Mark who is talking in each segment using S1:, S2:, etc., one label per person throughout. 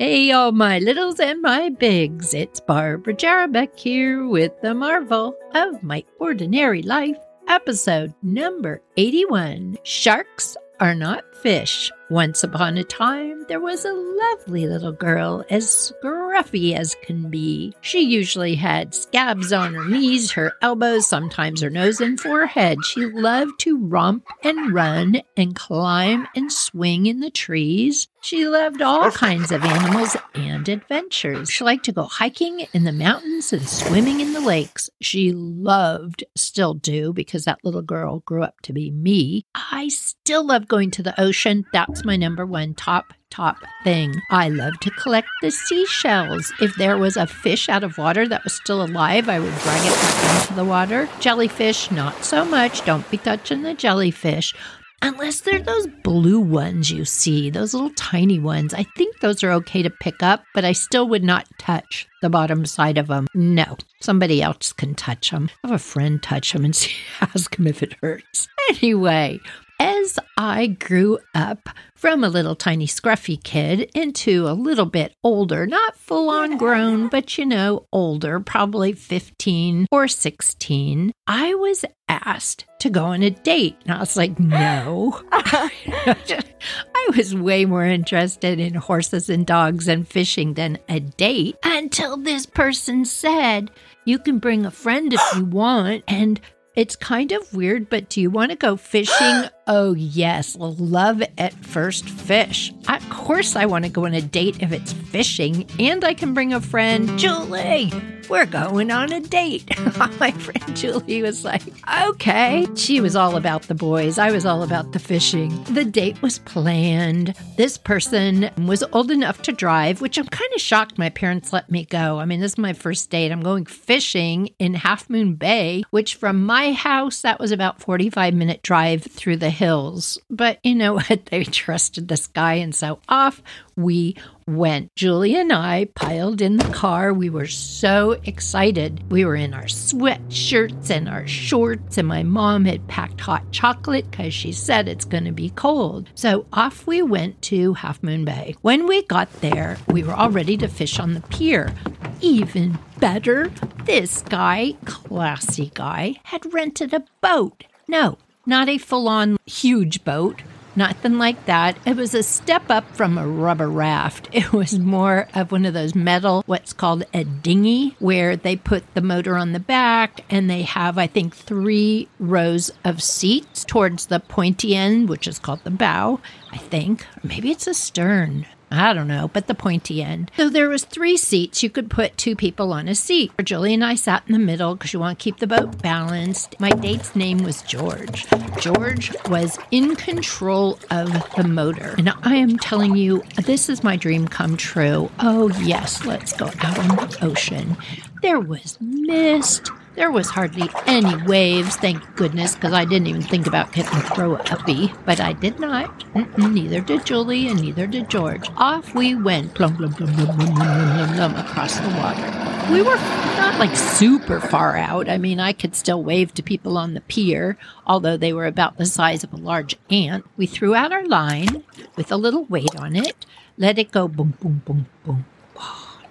S1: Hey, all my littles and my bigs. It's Barbara Jarabek here with the marvel of my ordinary life, episode number 81 Sharks Are Not Fish. Once upon a time, there was a lovely little girl, as scruffy as can be. She usually had scabs on her knees, her elbows, sometimes her nose and forehead. She loved to romp and run and climb and swing in the trees. She loved all kinds of animals and adventures. She liked to go hiking in the mountains and swimming in the lakes. She loved, still do, because that little girl grew up to be me. I still love going to the ocean. That's my number one top top thing. I love to collect the seashells. If there was a fish out of water that was still alive, I would drag it back into the water. Jellyfish, not so much. Don't be touching the jellyfish. Unless they're those blue ones you see, those little tiny ones. I think those are okay to pick up, but I still would not touch the bottom side of them. No, somebody else can touch them. Have a friend touch them and see, ask him if it hurts. Anyway, as I grew up from a little tiny scruffy kid into a little bit older, not full on grown, but you know, older, probably 15 or 16, I was asked to go on a date. And I was like, no. I was way more interested in horses and dogs and fishing than a date until this person said, you can bring a friend if you want. And it's kind of weird, but do you want to go fishing? oh, yes, love at first fish. Of course, I want to go on a date if it's fishing, and I can bring a friend. Julie, we're going on a date. My friend Julie was like, okay. She was all about the boys. I was all about the fishing. The date was planned. This person was old enough to drive, which I'm kind of shocked my parents let me go. I mean, this is my first date. I'm going fishing in Half Moon Bay, which from my house, that was about 45 minute drive through the hills. But you know what? They trusted this guy. And so off we went. Julie and I piled in the car. We were so excited. We were in our sweatshirts and our shorts, and my mom had packed hot chocolate because she said it's going to be cold. So off we went to Half Moon Bay. When we got there, we were all ready to fish on the pier. Even better, this guy, classy guy, had rented a boat. No, not a full on huge boat, nothing like that. It was a step up from a rubber raft. It was more of one of those metal, what's called a dinghy, where they put the motor on the back and they have, I think, three rows of seats towards the pointy end, which is called the bow, I think. Or maybe it's a stern. I don't know, but the pointy end. So there was three seats. You could put two people on a seat. Julie and I sat in the middle because you want to keep the boat balanced. My date's name was George. George was in control of the motor. And I am telling you, this is my dream come true. Oh, yes, let's go out on the ocean. There was mist. There was hardly any waves, thank goodness, because I didn't even think about getting throw uppy. But I did not. Mm-mm, neither did Julie, and neither did George. Off we went, plum, plum, plum, plum, plum, plum, plum, across the water. We were not like super far out. I mean, I could still wave to people on the pier, although they were about the size of a large ant. We threw out our line with a little weight on it, let it go boom, boom, boom, boom,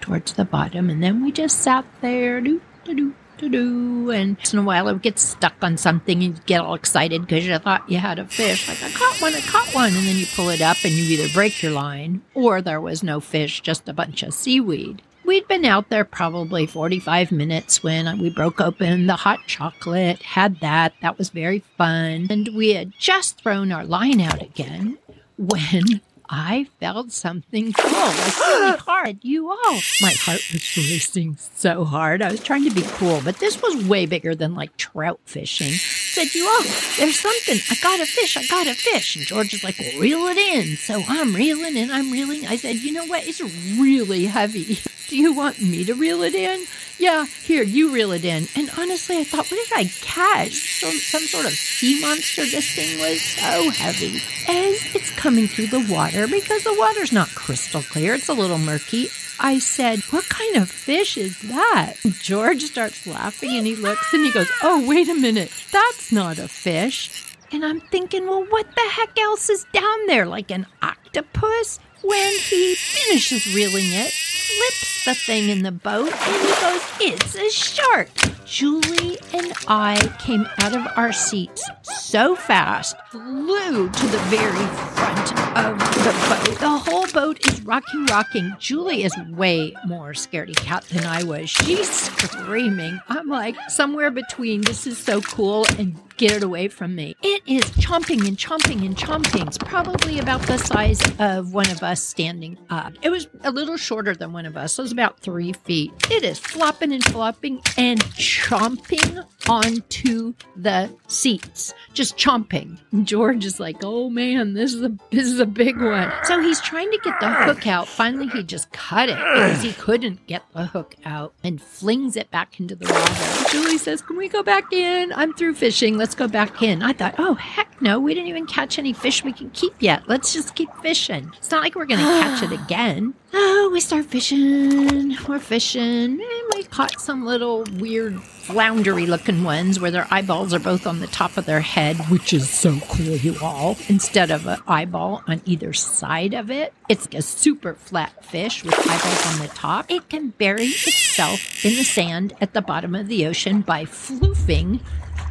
S1: towards the bottom, and then we just sat there, doo, doo, doo to do. And once in a while, it would get stuck on something and you get all excited because you thought you had a fish. Like, I caught one, I caught one. And then you pull it up and you either break your line or there was no fish, just a bunch of seaweed. We'd been out there probably 45 minutes when we broke open the hot chocolate, had that. That was very fun. And we had just thrown our line out again when I felt something pull like really hard. You all. My heart was racing so hard. I was trying to be cool, but this was way bigger than like trout fishing. I said, you all, there's something. I got a fish. I got a fish. And George is like, well, reel it in. So I'm reeling and I'm reeling. I said, you know what? It's really heavy. Do you want me to reel it in? Yeah, here, you reel it in. And honestly, I thought, what did I catch? Some, some sort of sea monster. This thing was so heavy. As it's coming through the water, because the water's not crystal clear, it's a little murky. I said, What kind of fish is that? George starts laughing and he looks and he goes, Oh, wait a minute. That's not a fish. And I'm thinking, well, what the heck else is down there? Like an octopus? When he finishes reeling it, flips the thing in the boat, and he goes, It's a shark. Julie and I came out of our seats so fast, flew to the very front of the. The whole boat is rocking, rocking. Julie is way more scaredy cat than I was. She's screaming. I'm like, somewhere between this is so cool and get it away from me. It is chomping and chomping and chomping. It's probably about the size of one of us standing up. It was a little shorter than one of us. So it was about three feet. It is flopping and flopping and chomping onto the seats. Just chomping. George is like, oh man, this is a this is a big one. So he's trying to get the hook out. Finally he just cut it because he couldn't get the hook out and flings it back into the water. Julie says, Can we go back in? I'm through fishing. Let's go back in. I thought, oh heck no, we didn't even catch any fish we can keep yet. Let's just keep fishing. It's not like we're gonna catch it again. Oh, we start fishing. We're fishing. And we caught some little weird floundery looking ones where their eyeballs are both on the top of their head, which is so cool, you all. Instead of an eyeball on either side of it, it's a super flat fish with eyeballs on the top. It can bury itself in the sand at the bottom of the ocean by floofing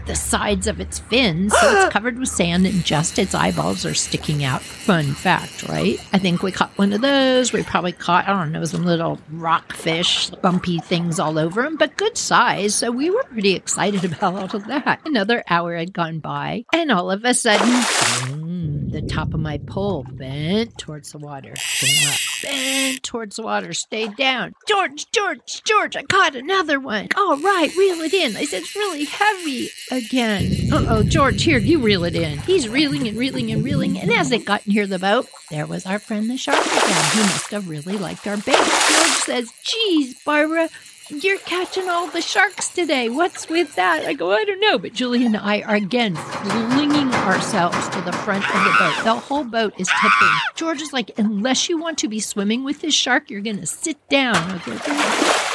S1: the sides of its fins, so it's covered with sand and just its eyeballs are sticking out. Fun fact, right? I think we caught one of those. We probably caught, I don't know, some little rockfish, bumpy things all over them, but good size. So we were pretty excited about all of that. Another hour had gone by, and all of a sudden, boom, the top of my pole bent towards the water, came up, bent towards the water, stayed down. George, George, George, I caught another one. All right, reel it in. I said, it's really heavy again. Uh oh, George, here, you reel it in. He's reeling and reeling and reeling, and as it got near the boat, there was our friend the shark again. He must have really liked our bait. George says, Geez, Barbara, you're catching all the sharks today. What's with that? I go, I don't know. But Julie and I are again flinging ourselves to the front of the boat. The whole boat is tipping. George is like, unless you want to be swimming with this shark, you're going to sit down.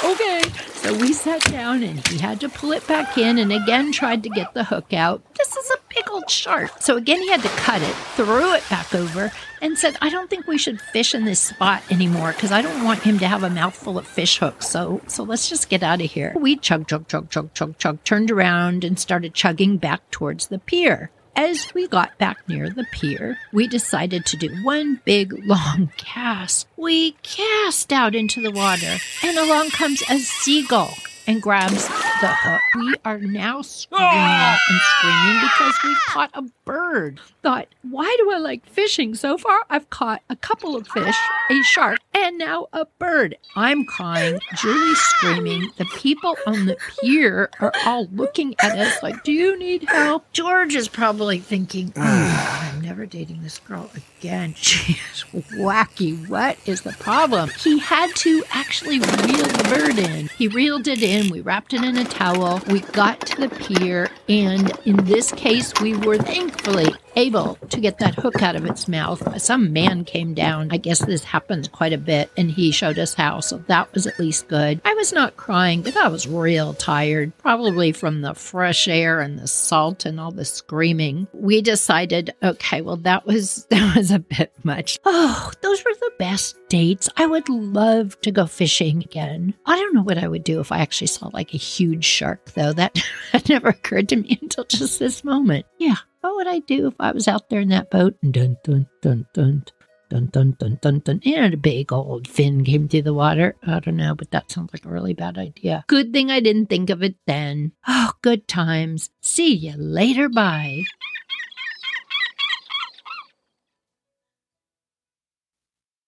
S1: Okay. So we sat down and he had to pull it back in and again tried to get the hook out. This is a big old shark. So again, he had to cut it, threw it back over, and said, I don't think we should fish in this spot anymore because I don't want him to have a mouthful of fish hooks. So, so let's just get out of here. We chug, chug, chug, chug, chug, chug, turned around and started chugging back towards the pier. As we got back near the pier, we decided to do one big long cast. We cast out into the water, and along comes a seagull and grabs the hook. We are now screaming and screaming because we ah! caught a bird. Thought, why do I like fishing? So far, I've caught a couple of fish, a shark, and now a bird. I'm crying, Julie's screaming. The people on the pier are all looking at us like, do you need help? George is probably thinking, oh, I'm never dating this girl again. She is wacky. What is the problem? He had to actually reel the bird in. He reeled it in. We wrapped it in a towel. We got to the pier. And in this case, we were thankfully able to get that hook out of its mouth. Some man came down. I guess this happens quite a bit, and he showed us how. So that was at least good. I was not crying, but I was real tired, probably from the fresh air and the salt and all the screaming. We decided, okay, well that was that was a bit much. Oh, those were the best dates. I would love to go fishing again. I don't know what I would do if I actually saw like a huge shark, though. That had never occurred to me until just this moment. Yeah, what would I do if I was out there in that boat? Dun dun dun dun. Dun dun dun dun dun. And a big old fin came through the water. I don't know, but that sounds like a really bad idea. Good thing I didn't think of it then. Oh, good times. See you later. Bye.